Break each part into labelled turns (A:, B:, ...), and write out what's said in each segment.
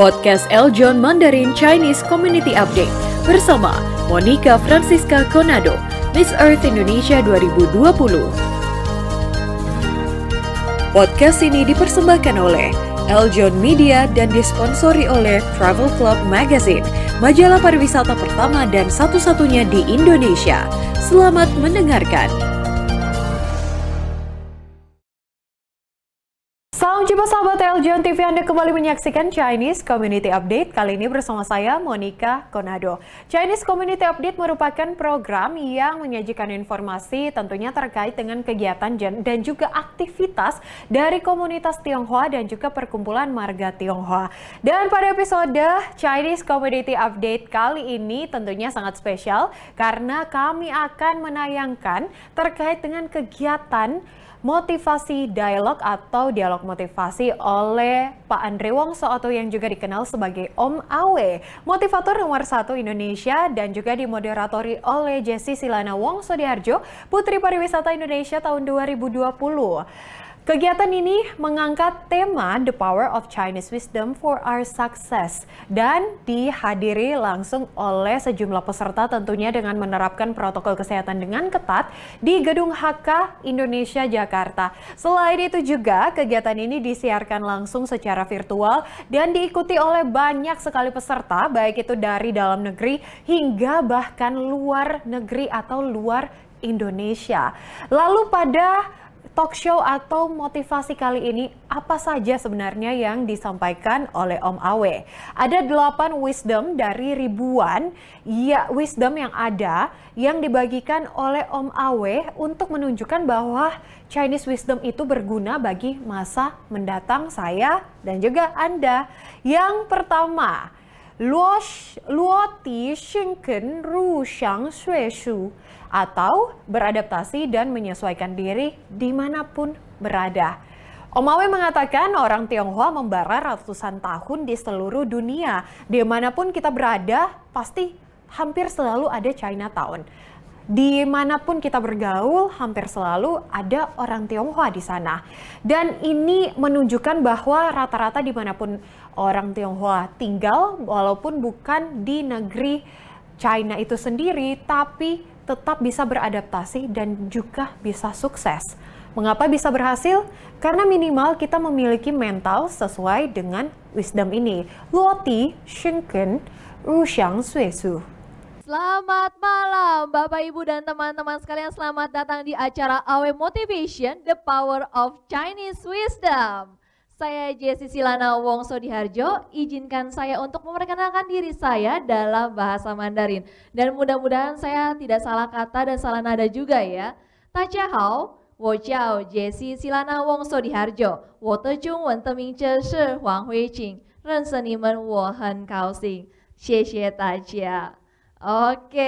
A: Podcast Eljon Mandarin Chinese Community Update bersama Monica Francisca Conado, Miss Earth Indonesia 2020. Podcast ini dipersembahkan oleh Eljon Media dan disponsori oleh Travel Club Magazine, majalah pariwisata pertama dan satu-satunya di Indonesia. Selamat mendengarkan. Salam jumpa sahabat Eljon TV Anda kembali menyaksikan Chinese Community Update. Kali ini bersama saya Monica Konado Chinese Community Update merupakan program yang menyajikan informasi tentunya terkait dengan kegiatan dan juga aktivitas dari komunitas Tionghoa dan juga perkumpulan marga Tionghoa. Dan pada episode Chinese Community Update kali ini tentunya sangat spesial Karena kami akan menayangkan terkait dengan kegiatan motivasi dialog atau dialog motivasi oleh Pak Andre Wongso atau yang juga dikenal sebagai Om Awe, motivator nomor satu Indonesia dan juga dimoderatori oleh Jessi Silana Wongso Diharjo, Putri Pariwisata Indonesia tahun 2020. Kegiatan ini mengangkat tema The Power of Chinese Wisdom for Our Success dan dihadiri langsung oleh sejumlah peserta tentunya dengan menerapkan protokol kesehatan dengan ketat di Gedung HK Indonesia Jakarta. Selain itu juga kegiatan ini disiarkan langsung secara virtual dan diikuti oleh banyak sekali peserta baik itu dari dalam negeri hingga bahkan luar negeri atau luar Indonesia. Lalu pada talk show atau motivasi kali ini apa saja sebenarnya yang disampaikan oleh Om Awe? Ada delapan wisdom dari ribuan ya wisdom yang ada yang dibagikan oleh Om Awe untuk menunjukkan bahwa Chinese wisdom itu berguna bagi masa mendatang saya dan juga Anda. Yang pertama, luo luo ti shinken ru shang shui shu atau beradaptasi dan menyesuaikan diri di mana pun berada. Omawe mengatakan orang Tionghoa membara ratusan tahun di seluruh dunia. Di mana pun kita berada, pasti hampir selalu ada Chinatown. Di mana pun kita bergaul, hampir selalu ada orang Tionghoa di sana. Dan ini menunjukkan bahwa rata-rata di mana pun orang Tionghoa tinggal, walaupun bukan di negeri China itu sendiri, tapi tetap bisa beradaptasi dan juga bisa sukses. Mengapa bisa berhasil? Karena minimal kita memiliki mental sesuai dengan wisdom ini. Luoti Shinken Rushang Suesu.
B: Selamat malam Bapak Ibu dan teman-teman sekalian selamat datang di acara Awe Motivation The Power of Chinese Wisdom. Saya Jessi Silana Wongso Diharjo, izinkan saya untuk memperkenalkan diri saya dalam bahasa Mandarin. Dan mudah-mudahan saya tidak salah kata dan salah nada juga ya. Hao, wo jiao Jessi Silana Wongso Diharjo, wo de zhongwen de mingzhe shi Huang Huiqing, 认识你们我很高兴，谢谢大家。 Oke,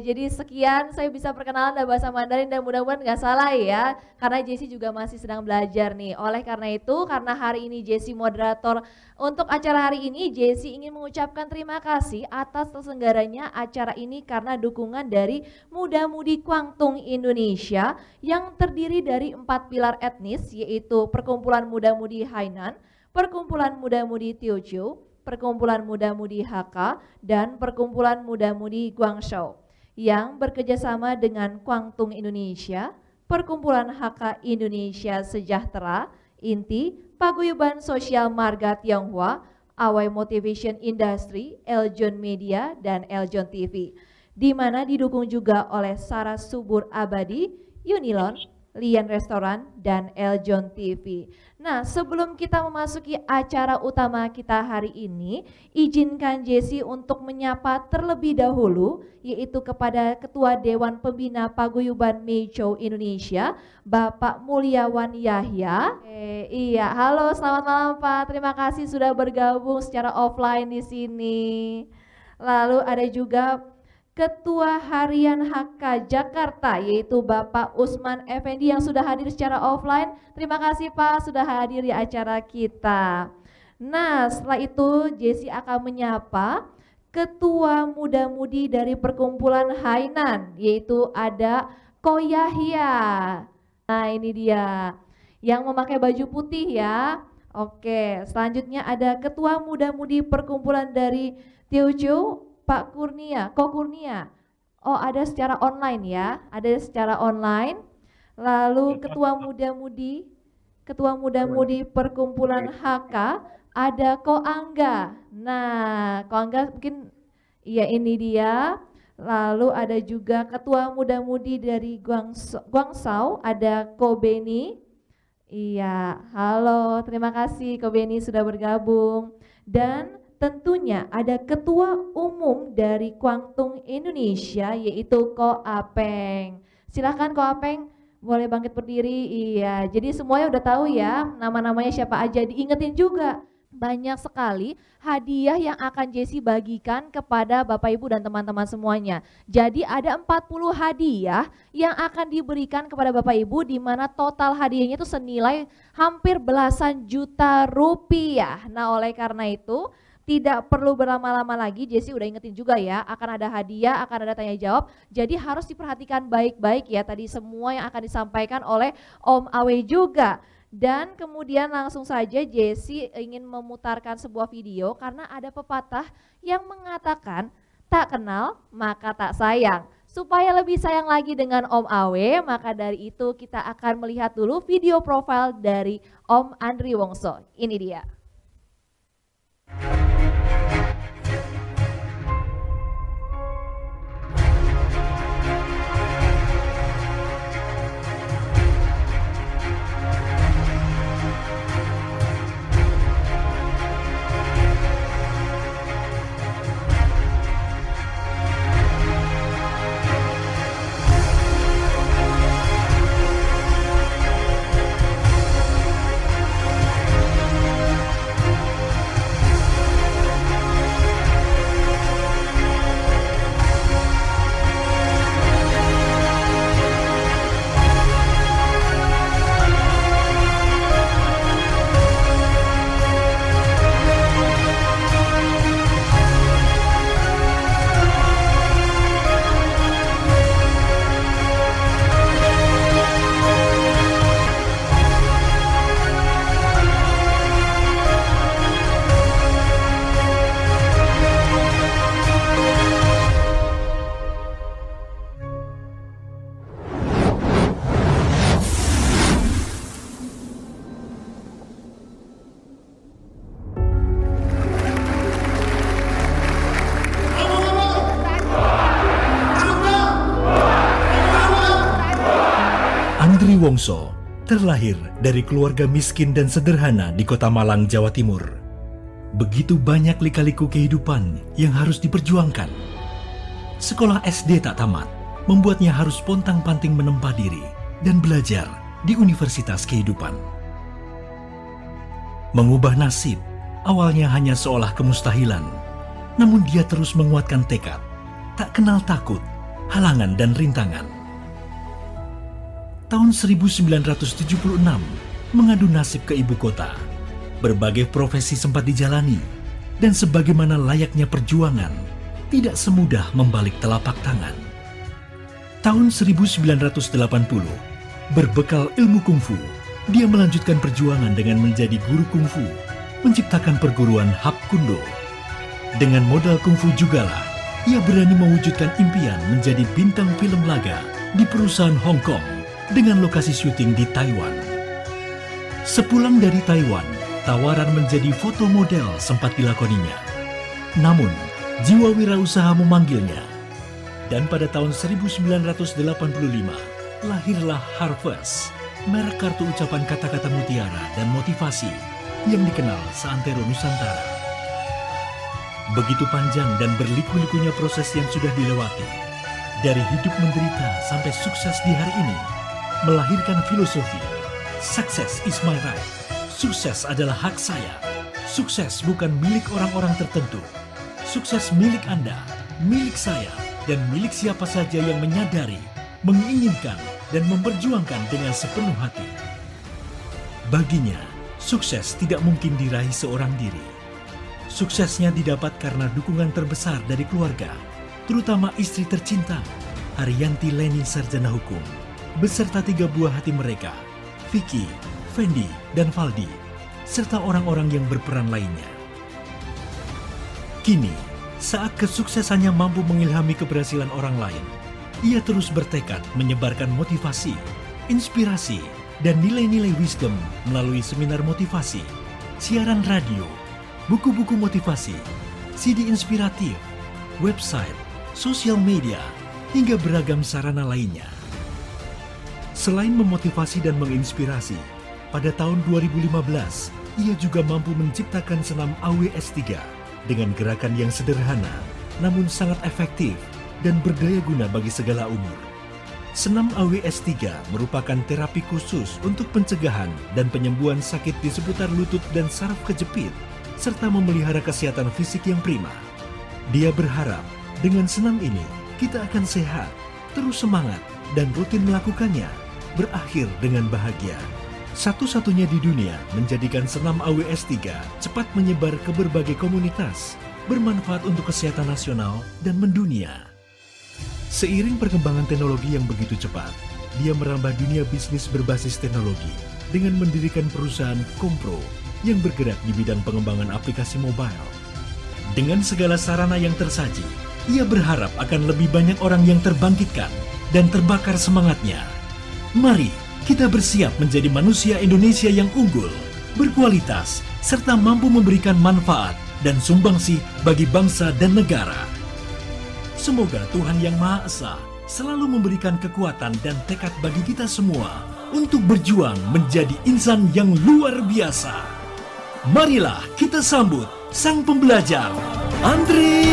B: jadi sekian saya bisa perkenalan dalam bahasa Mandarin dan mudah-mudahan nggak salah ya, karena Jesse juga masih sedang belajar nih. Oleh karena itu, karena hari ini Jesse moderator untuk acara hari ini, Jesse ingin mengucapkan terima kasih atas terselenggaranya acara ini karena dukungan dari muda-mudi Kuangtung Indonesia yang terdiri dari empat pilar etnis yaitu Perkumpulan Muda-Mudi Hainan, Perkumpulan Muda-Mudi Teochew, Perkumpulan Muda-Mudi HK, dan Perkumpulan Muda-Mudi Guangzhou yang bekerjasama dengan Kuangtung Indonesia, Perkumpulan HK Indonesia Sejahtera, Inti, Paguyuban Sosial Marga Tionghoa, Awai Motivation Industry, Eljon Media, dan Eljon TV, di mana didukung juga oleh Saras Subur Abadi, Unilon, Lian Restoran, dan Eljon TV. Nah, sebelum kita memasuki acara utama kita hari ini, izinkan Jesse untuk menyapa terlebih dahulu, yaitu kepada Ketua Dewan Pembina Paguyuban Meicho Indonesia, Bapak Mulyawan Yahya. Eh, iya, halo selamat malam Pak, terima kasih sudah bergabung secara offline di sini. Lalu ada juga Ketua Harian HK Jakarta yaitu Bapak Usman Effendi yang sudah hadir secara offline. Terima kasih Pak sudah hadir di acara kita. Nah setelah itu Jesse akan menyapa Ketua Muda-Mudi dari Perkumpulan Hainan yaitu ada Koyahya. Nah ini dia yang memakai baju putih ya. Oke, selanjutnya ada Ketua Muda-Mudi Perkumpulan dari Teojo, Pak Kurnia, Kok Kurnia. Oh, ada secara online ya, ada secara online. Lalu Ketua Muda-Mudi, Ketua Muda-Mudi Perkumpulan HK, ada Ko Angga. Nah, Ko Angga mungkin iya ini dia. Lalu ada juga Ketua Muda-Mudi dari Guangzhou, ada Ko Beni. Iya, halo, terima kasih Ko Beni sudah bergabung. Dan tentunya ada Ketua Umum dari Kuangtung Indonesia yaitu Ko Apeng. Silahkan Ko Apeng, boleh bangkit berdiri. Iya, jadi semuanya udah tahu ya nama-namanya siapa aja, diingetin juga banyak sekali hadiah yang akan Jesse bagikan kepada Bapak Ibu dan teman-teman semuanya. Jadi ada 40 hadiah yang akan diberikan kepada Bapak Ibu di mana total hadiahnya itu senilai hampir belasan juta rupiah. Nah, oleh karena itu tidak perlu berlama-lama lagi, Jesse udah ingetin juga ya, akan ada hadiah, akan ada tanya jawab. Jadi harus diperhatikan baik-baik ya tadi semua yang akan disampaikan oleh Om Awe juga. Dan kemudian langsung saja Jesse ingin memutarkan sebuah video karena ada pepatah yang mengatakan tak kenal maka tak sayang. Supaya lebih sayang lagi dengan Om Awe, maka dari itu kita akan melihat dulu video profil dari Om Andri Wongso. Ini dia.
C: Dari keluarga miskin dan sederhana di kota Malang, Jawa Timur. Begitu banyak lika-liku kehidupan yang harus diperjuangkan. Sekolah SD tak tamat, membuatnya harus pontang-panting menempa diri dan belajar di universitas kehidupan. Mengubah nasib, awalnya hanya seolah kemustahilan, namun dia terus menguatkan tekad, tak kenal takut, halangan dan rintangan tahun 1976 mengadu nasib ke ibu kota. Berbagai profesi sempat dijalani dan sebagaimana layaknya perjuangan, tidak semudah membalik telapak tangan. Tahun 1980, berbekal ilmu kungfu, dia melanjutkan perjuangan dengan menjadi guru kungfu, menciptakan perguruan Hap Kundo. Dengan modal kungfu jugalah, ia berani mewujudkan impian menjadi bintang film laga di perusahaan Hong Kong dengan lokasi syuting di Taiwan. Sepulang dari Taiwan, tawaran menjadi foto model sempat dilakoninya. Namun, jiwa wirausaha memanggilnya. Dan pada tahun 1985, lahirlah Harvest, merek kartu ucapan kata-kata mutiara dan motivasi yang dikenal seantero Nusantara. Begitu panjang dan berliku-likunya proses yang sudah dilewati, dari hidup menderita sampai sukses di hari ini, melahirkan filosofi Success is my right. Sukses adalah hak saya. Sukses bukan milik orang-orang tertentu. Sukses milik Anda, milik saya, dan milik siapa saja yang menyadari, menginginkan, dan memperjuangkan dengan sepenuh hati. Baginya, sukses tidak mungkin diraih seorang diri. Suksesnya didapat karena dukungan terbesar dari keluarga, terutama istri tercinta, Haryanti Leni Sarjana Hukum beserta tiga buah hati mereka, Vicky, Fendi, dan Valdi, serta orang-orang yang berperan lainnya. Kini, saat kesuksesannya mampu mengilhami keberhasilan orang lain, ia terus bertekad menyebarkan motivasi, inspirasi, dan nilai-nilai wisdom melalui seminar motivasi, siaran radio, buku-buku motivasi, CD inspiratif, website, sosial media, hingga beragam sarana lainnya. Selain memotivasi dan menginspirasi, pada tahun 2015 ia juga mampu menciptakan senam AWS 3 dengan gerakan yang sederhana namun sangat efektif dan berdaya guna bagi segala umur. Senam AWS 3 merupakan terapi khusus untuk pencegahan dan penyembuhan sakit di seputar lutut dan saraf kejepit, serta memelihara kesehatan fisik yang prima. Dia berharap dengan senam ini kita akan sehat, terus semangat, dan rutin melakukannya, berakhir dengan bahagia. Satu-satunya di dunia menjadikan senam AWS 3 cepat menyebar ke berbagai komunitas, bermanfaat untuk kesehatan nasional dan mendunia. Seiring perkembangan teknologi yang begitu cepat, dia merambah dunia bisnis berbasis teknologi dengan mendirikan perusahaan Kompro yang bergerak di bidang pengembangan aplikasi mobile. Dengan segala sarana yang tersaji, ia berharap akan lebih banyak orang yang terbangkitkan dan terbakar semangatnya. Mari kita bersiap menjadi manusia Indonesia yang unggul, berkualitas, serta mampu memberikan manfaat dan sumbangsi bagi bangsa dan negara. Semoga Tuhan Yang Maha Esa selalu memberikan kekuatan dan tekad bagi kita semua untuk berjuang menjadi insan yang luar biasa. Marilah kita sambut sang pembelajar, Andri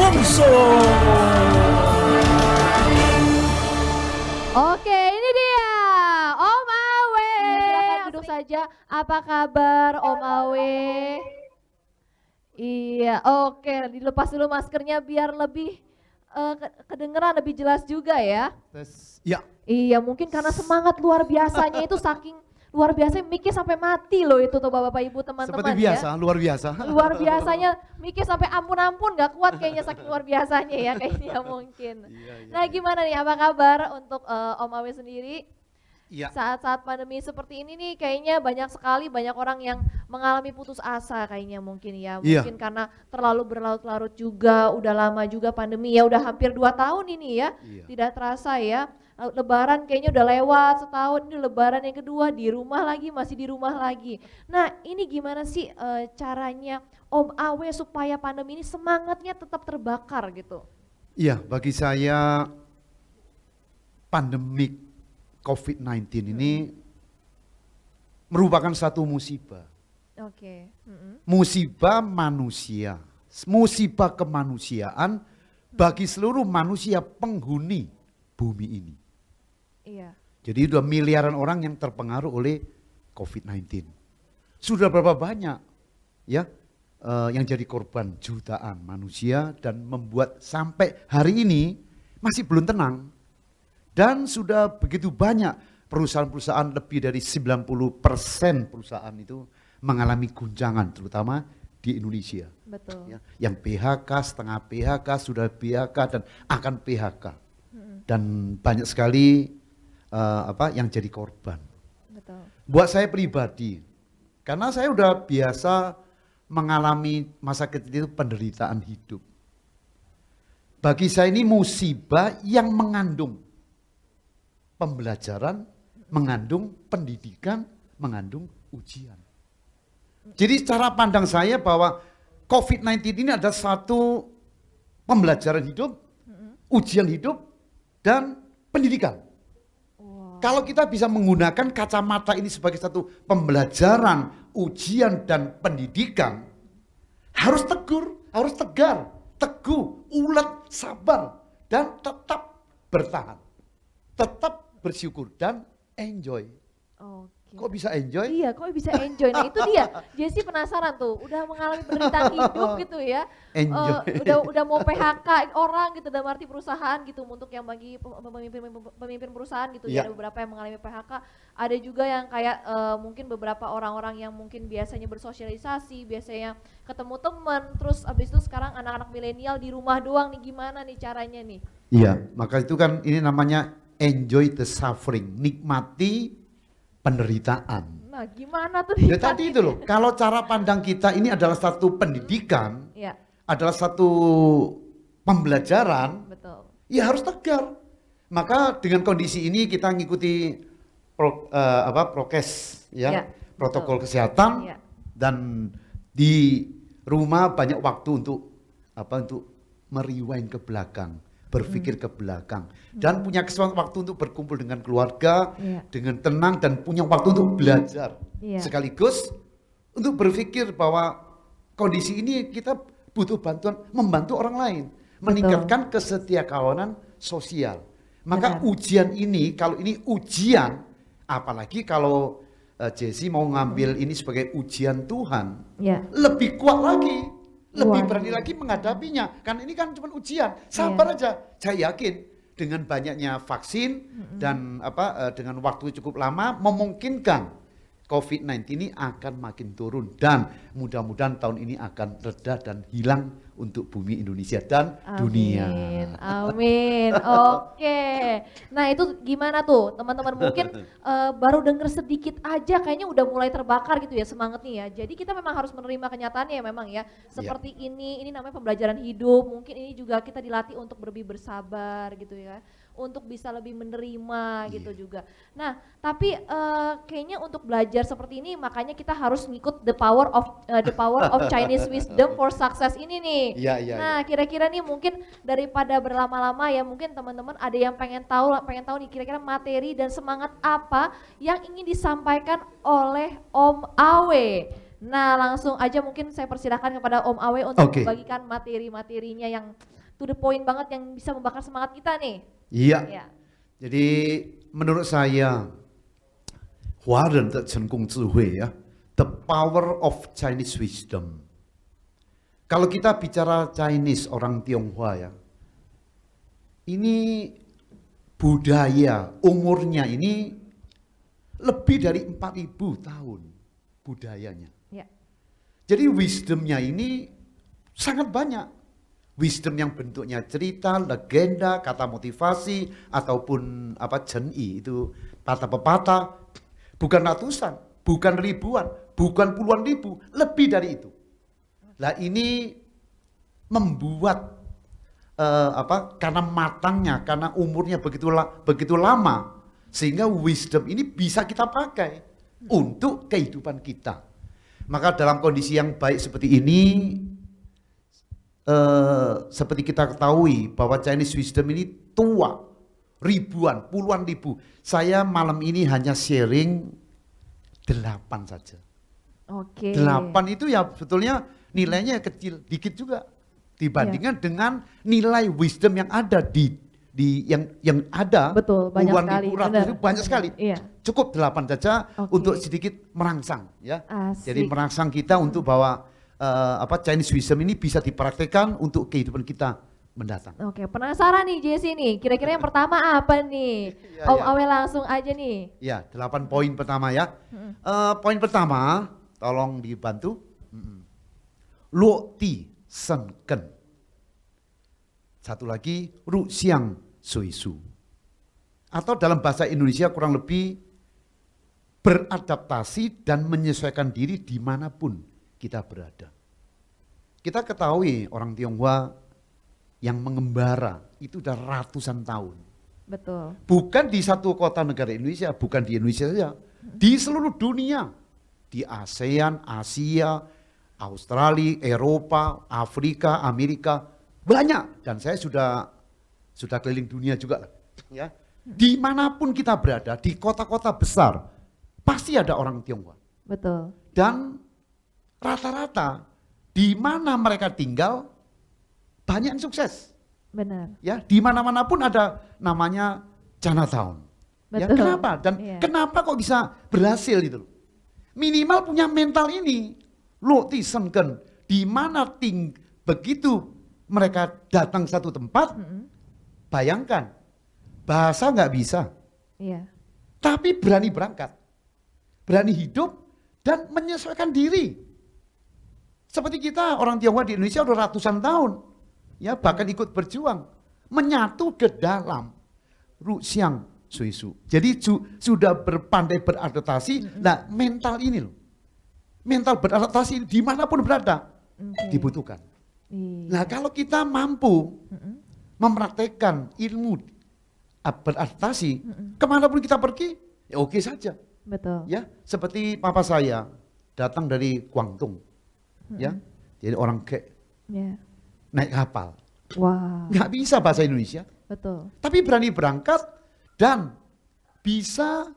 C: Wongso.
B: Saja. Apa kabar Om Awe? Iya, oke. Dilepas dulu maskernya biar lebih uh, kedengeran lebih jelas juga ya.
D: Tes, ya.
B: Iya, mungkin karena semangat luar biasanya itu saking luar biasa mikir sampai mati loh itu tuh bapak-bapak ibu teman-teman
D: Seperti biasa,
B: ya.
D: luar biasa.
B: Luar biasanya mikir sampai ampun-ampun gak kuat kayaknya saking luar biasanya ya kayaknya mungkin.
D: Iya, iya,
B: Nah gimana nih apa kabar untuk uh, Om Awe sendiri?
D: Iya.
B: Saat-saat pandemi seperti ini nih kayaknya banyak sekali banyak orang yang mengalami putus asa kayaknya mungkin ya.
D: Iya.
B: Mungkin karena terlalu berlarut-larut juga, udah lama juga pandemi ya, udah hampir dua tahun ini ya.
D: Iya.
B: Tidak terasa ya. Lebaran kayaknya udah lewat setahun, ini lebaran yang kedua di rumah lagi, masih di rumah lagi. Nah ini gimana sih e, caranya Om Awe supaya pandemi ini semangatnya tetap terbakar gitu?
D: Iya, bagi saya pandemik COVID-19 ini merupakan satu musibah.
B: Oke. Mm-mm.
D: Musibah manusia, musibah kemanusiaan bagi seluruh manusia penghuni bumi ini.
B: Iya.
D: Jadi sudah miliaran orang yang terpengaruh oleh COVID-19. Sudah berapa banyak ya eh, yang jadi korban jutaan manusia dan membuat sampai hari ini masih belum tenang. Dan sudah begitu banyak perusahaan-perusahaan lebih dari 90% perusahaan itu mengalami guncangan terutama di Indonesia.
B: Betul.
D: Ya, yang PHK, setengah PHK, sudah PHK dan akan PHK. Dan banyak sekali uh, apa yang jadi korban.
B: Betul.
D: Buat saya pribadi, karena saya udah biasa mengalami masa kecil itu penderitaan hidup. Bagi saya ini musibah yang mengandung pembelajaran, mengandung pendidikan, mengandung ujian. Jadi cara pandang saya bahwa COVID-19 ini ada satu pembelajaran hidup, ujian hidup, dan pendidikan. Kalau kita bisa menggunakan kacamata ini sebagai satu pembelajaran, ujian, dan pendidikan, harus tegur, harus tegar, teguh, ulet, sabar, dan tetap bertahan. Tetap bersyukur dan enjoy.
B: Oke.
D: Kok bisa enjoy?
B: Iya, kok bisa enjoy? Nah itu dia. Jesse penasaran tuh, udah mengalami penderitaan hidup gitu ya.
D: Enjoy.
B: Eh, udah udah mau PHK orang gitu dalam arti perusahaan gitu untuk yang bagi pemimpin pemimpin perusahaan gitu ya.
D: Iya.
B: Ada beberapa yang mengalami PHK, ada juga yang kayak eh, mungkin beberapa orang-orang yang mungkin biasanya bersosialisasi, biasanya ketemu teman, terus abis itu sekarang anak-anak milenial di rumah doang nih gimana nih caranya nih?
D: Iya, maka itu kan ini namanya enjoy the suffering, nikmati penderitaan.
B: Nah, gimana tuh?
D: Ya tadi itu loh, kalau cara pandang kita ini adalah satu pendidikan,
B: Ya,
D: adalah satu pembelajaran,
B: betul.
D: ya harus tegar. Maka dengan kondisi ini kita ngikuti pro, eh, apa prokes ya,
B: Ya,
D: protokol
B: betul.
D: kesehatan
B: Ya.
D: dan di rumah banyak waktu untuk apa untuk meriwain ke belakang, berpikir
B: Hmm.
D: ke belakang dan punya kesempatan waktu untuk berkumpul dengan keluarga
B: Ya.
D: dengan tenang dan punya waktu untuk belajar.
B: Iya.
D: Sekaligus untuk berpikir bahwa kondisi ini kita butuh bantuan membantu orang lain, meningkatkan kesetiakawanan sosial. Maka
B: Benar.
D: ujian ini kalau ini ujian apalagi kalau uh, Jesse mau ngambil ini sebagai ujian Tuhan,
B: Ya,
D: lebih kuat lagi, lebih
B: Waduh.
D: berani lagi menghadapinya. Kan ini kan cuma ujian. Sabar aja. Saya yakin dengan banyaknya vaksin dan apa uh, dengan waktu cukup lama memungkinkan COVID-19 ini akan makin turun dan mudah-mudahan tahun ini akan reda dan hilang untuk bumi Indonesia dan dunia.
B: Amin, amin. Oke. Nah itu gimana tuh teman-teman mungkin eh, baru denger sedikit aja kayaknya udah mulai terbakar gitu ya semangatnya ya. Jadi kita memang harus menerima kenyataannya ya memang ya. Seperti ini, ini namanya pembelajaran hidup. Mungkin ini juga kita dilatih untuk lebih bersabar gitu ya. Untuk bisa lebih menerima gitu
D: Iya.
B: juga. Nah tapi eh, kayaknya untuk belajar seperti ini makanya kita harus ngikut the power of eh, the power of Chinese wisdom for success ini nih.
D: Iya, iya,
B: Nah, kira-kira nih mungkin daripada berlama-lama ya, mungkin teman-teman ada yang pengen tahu, pengen tahu nih kira-kira materi dan semangat apa yang ingin disampaikan oleh Om Awe. Nah, langsung aja mungkin saya persilahkan kepada Om Awe untuk
D: Oke.
B: membagikan materi-materinya yang to the point banget yang bisa membakar semangat kita nih.
D: Iya.
B: Ya.
D: Jadi menurut saya Warren de ya, the power of Chinese wisdom. Kalau kita bicara Chinese orang Tionghoa ya, ini budaya umurnya ini lebih dari 4000 tahun budayanya.
B: Ya.
D: Jadi wisdomnya ini sangat banyak Wisdom yang bentuknya cerita, legenda, kata motivasi, ataupun apa jeni itu patah pepatah. Bukan ratusan, bukan ribuan, bukan puluhan ribu, lebih dari itu. Lah ini membuat eh, apa? Karena matangnya, karena umurnya begitu la- begitu lama, sehingga wisdom ini bisa kita pakai untuk kehidupan kita. Maka dalam kondisi yang baik seperti ini, eh, seperti kita ketahui bahwa Chinese wisdom ini tua, ribuan, puluhan ribu. Saya malam ini hanya sharing delapan saja.
B: Oke.
D: Delapan itu ya sebetulnya nilainya kecil, dikit juga dibandingkan dengan nilai wisdom yang ada di di yang yang ada
B: Betul, banyak
D: puluhan
B: sekali.
D: ribu, ratus ribu, banyak sekali.
B: Iya.
D: Cukup delapan saja
B: Oke.
D: untuk sedikit merangsang ya.
B: Asik.
D: Jadi merangsang kita untuk bahwa eh, apa Chinese wisdom ini bisa dipraktekkan untuk kehidupan kita mendatang.
B: Oke, penasaran nih Jesse nih. Kira-kira yang pertama apa nih?
D: Iya,
B: Om
D: iya.
B: Awe langsung aja nih.
D: Ya, delapan poin pertama ya. Eh, poin pertama, tolong dibantu. Mm-mm. Luo ti sen ken. Satu lagi, ru xiang sui su. Atau dalam bahasa Indonesia kurang lebih beradaptasi dan menyesuaikan diri di mana pun kita berada. Kita ketahui orang Tionghoa yang mengembara itu sudah ratusan tahun
B: Betul.
D: bukan di satu kota negara Indonesia, bukan di Indonesia saja, di seluruh dunia, di ASEAN, Asia, Australia, Eropa, Afrika, Amerika, banyak. Dan saya sudah sudah keliling dunia juga, ya. Di mana pun kita berada, di kota-kota besar, pasti ada orang Tionghoa.
B: Betul.
D: Dan rata-rata di mana mereka tinggal banyak yang sukses
B: Benar.
D: ya di mana-mana pun ada namanya Chinatown. Ya,
B: Betul.
D: kenapa? Dan
B: Iya.
D: kenapa kok bisa berhasil itu? loh? Minimal punya mental ini. Lo tisenken di mana ting begitu mereka datang satu tempat,
B: Mm-mm.
D: bayangkan bahasa nggak bisa,
B: Iya.
D: tapi berani berangkat, berani hidup dan menyesuaikan diri. Seperti kita orang Tionghoa di Indonesia udah ratusan tahun, ya bahkan ikut berjuang, menyatu ke dalam Ru Xiang Suisu. Jadi su, sudah berpandai beradaptasi. Nah mental ini loh, mental beradaptasi di mana
B: pun berada
D: dibutuhkan.
B: Iya.
D: Nah kalau kita mampu mempraktekkan ilmu beradaptasi ke mana pun kita pergi, ya oke saja.
B: Betul.
D: Ya seperti papa saya datang dari Guangdong, ya jadi orang kek
B: Ya.
D: naik kapal,
B: Wah,
D: nggak bisa bahasa Indonesia,
B: betul.
D: tapi berani berangkat dan bisa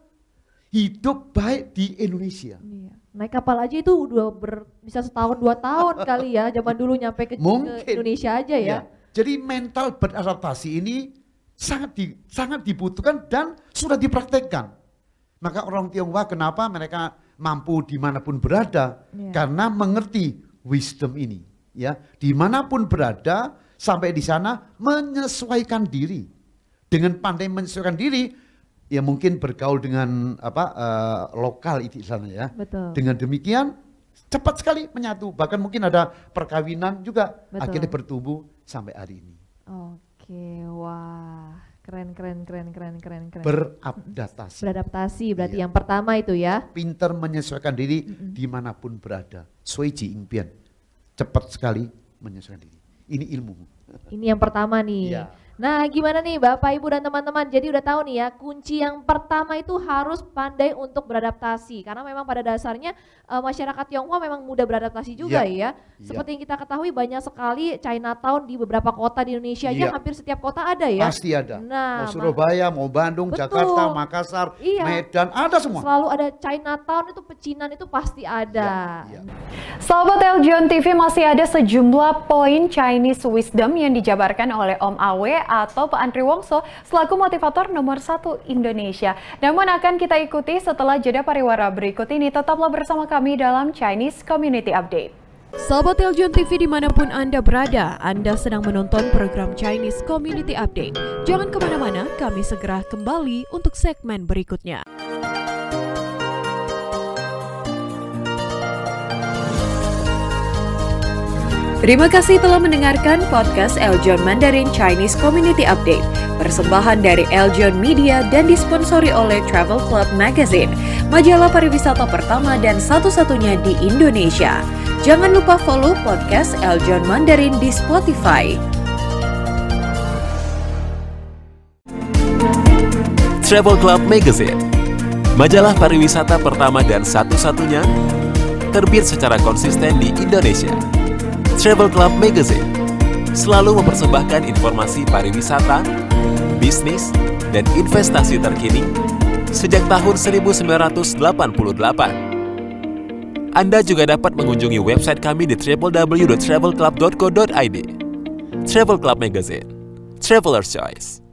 D: hidup baik di Indonesia.
B: Iya. Naik kapal aja itu udah ber, bisa setahun dua tahun kali ya. Zaman dulu nyampe ke, ke. Indonesia aja ya.
D: Ya, Jadi mental beradaptasi ini sangat di, sangat dibutuhkan dan sudah dipraktekkan. Maka orang Tionghoa kenapa mereka mampu di mana pun berada
B: Iya.
D: karena mengerti wisdom ini. Ya, di mana pun berada sampai di sana menyesuaikan diri dengan pandai menyesuaikan diri ya mungkin bergaul dengan apa eh, lokal di sana ya.
B: Betul.
D: Dengan demikian cepat sekali menyatu. Bahkan mungkin ada perkawinan juga
B: Betul.
D: akhirnya bertumbuh sampai hari ini.
B: Oke, wah. Keren, keren, keren, keren, keren, keren.
D: Beradaptasi.
B: Beradaptasi berarti
D: Iya.
B: yang pertama itu ya.
D: Pinter menyesuaikan diri di mana pun berada. Suiji ingpian. Cepat sekali menyesuaikan diri. Ini ilmu.
B: Ini yang pertama nih.
D: Iya.
B: Nah, gimana nih Bapak Ibu dan teman-teman? Jadi udah tahu nih ya, kunci yang pertama itu harus pandai untuk beradaptasi. Karena memang pada dasarnya eh, masyarakat Tionghoa memang mudah beradaptasi juga ya.
D: Iya.
B: Seperti yang kita ketahui banyak sekali Chinatown di beberapa kota di Indonesia aja
D: Iya.
B: hampir setiap kota ada ya.
D: Pasti ada.
B: Nah,
D: mau Surabaya, mau Bandung,
B: Betul.
D: Jakarta, Makassar,
B: Iya.
D: Medan, ada semua.
B: Selalu ada Chinatown itu pecinan itu pasti ada.
D: Iya, iya.
A: Sahabat Eljon TV masih ada sejumlah poin Chinese wisdom yang dijabarkan oleh Om Awe atau Pak Andri Wongso selaku motivator nomor satu Indonesia. Namun akan kita ikuti setelah jeda pariwara berikut ini. Tetaplah bersama kami dalam Chinese Community Update. Sahabat Eljon TV di mana pun Anda berada, Anda sedang menonton program Chinese Community Update. Jangan ke mana-mana, kami segera kembali untuk segmen berikutnya. Terima kasih telah mendengarkan podcast Eljon Mandarin Chinese Community Update. Persembahan dari Eljon Media dan disponsori oleh Travel Club Magazine, majalah pariwisata pertama dan satu-satunya di Indonesia. Jangan lupa follow podcast Eljon Mandarin di Spotify.
E: Travel Club Magazine, majalah pariwisata pertama dan satu-satunya terbit secara konsisten di Indonesia. Travel Club Magazine selalu mempersembahkan informasi pariwisata, bisnis, dan investasi terkini sejak tahun 1988. Anda juga dapat mengunjungi website kami di www.travelclub.co.id. Travel Club Magazine, Traveler's Choice.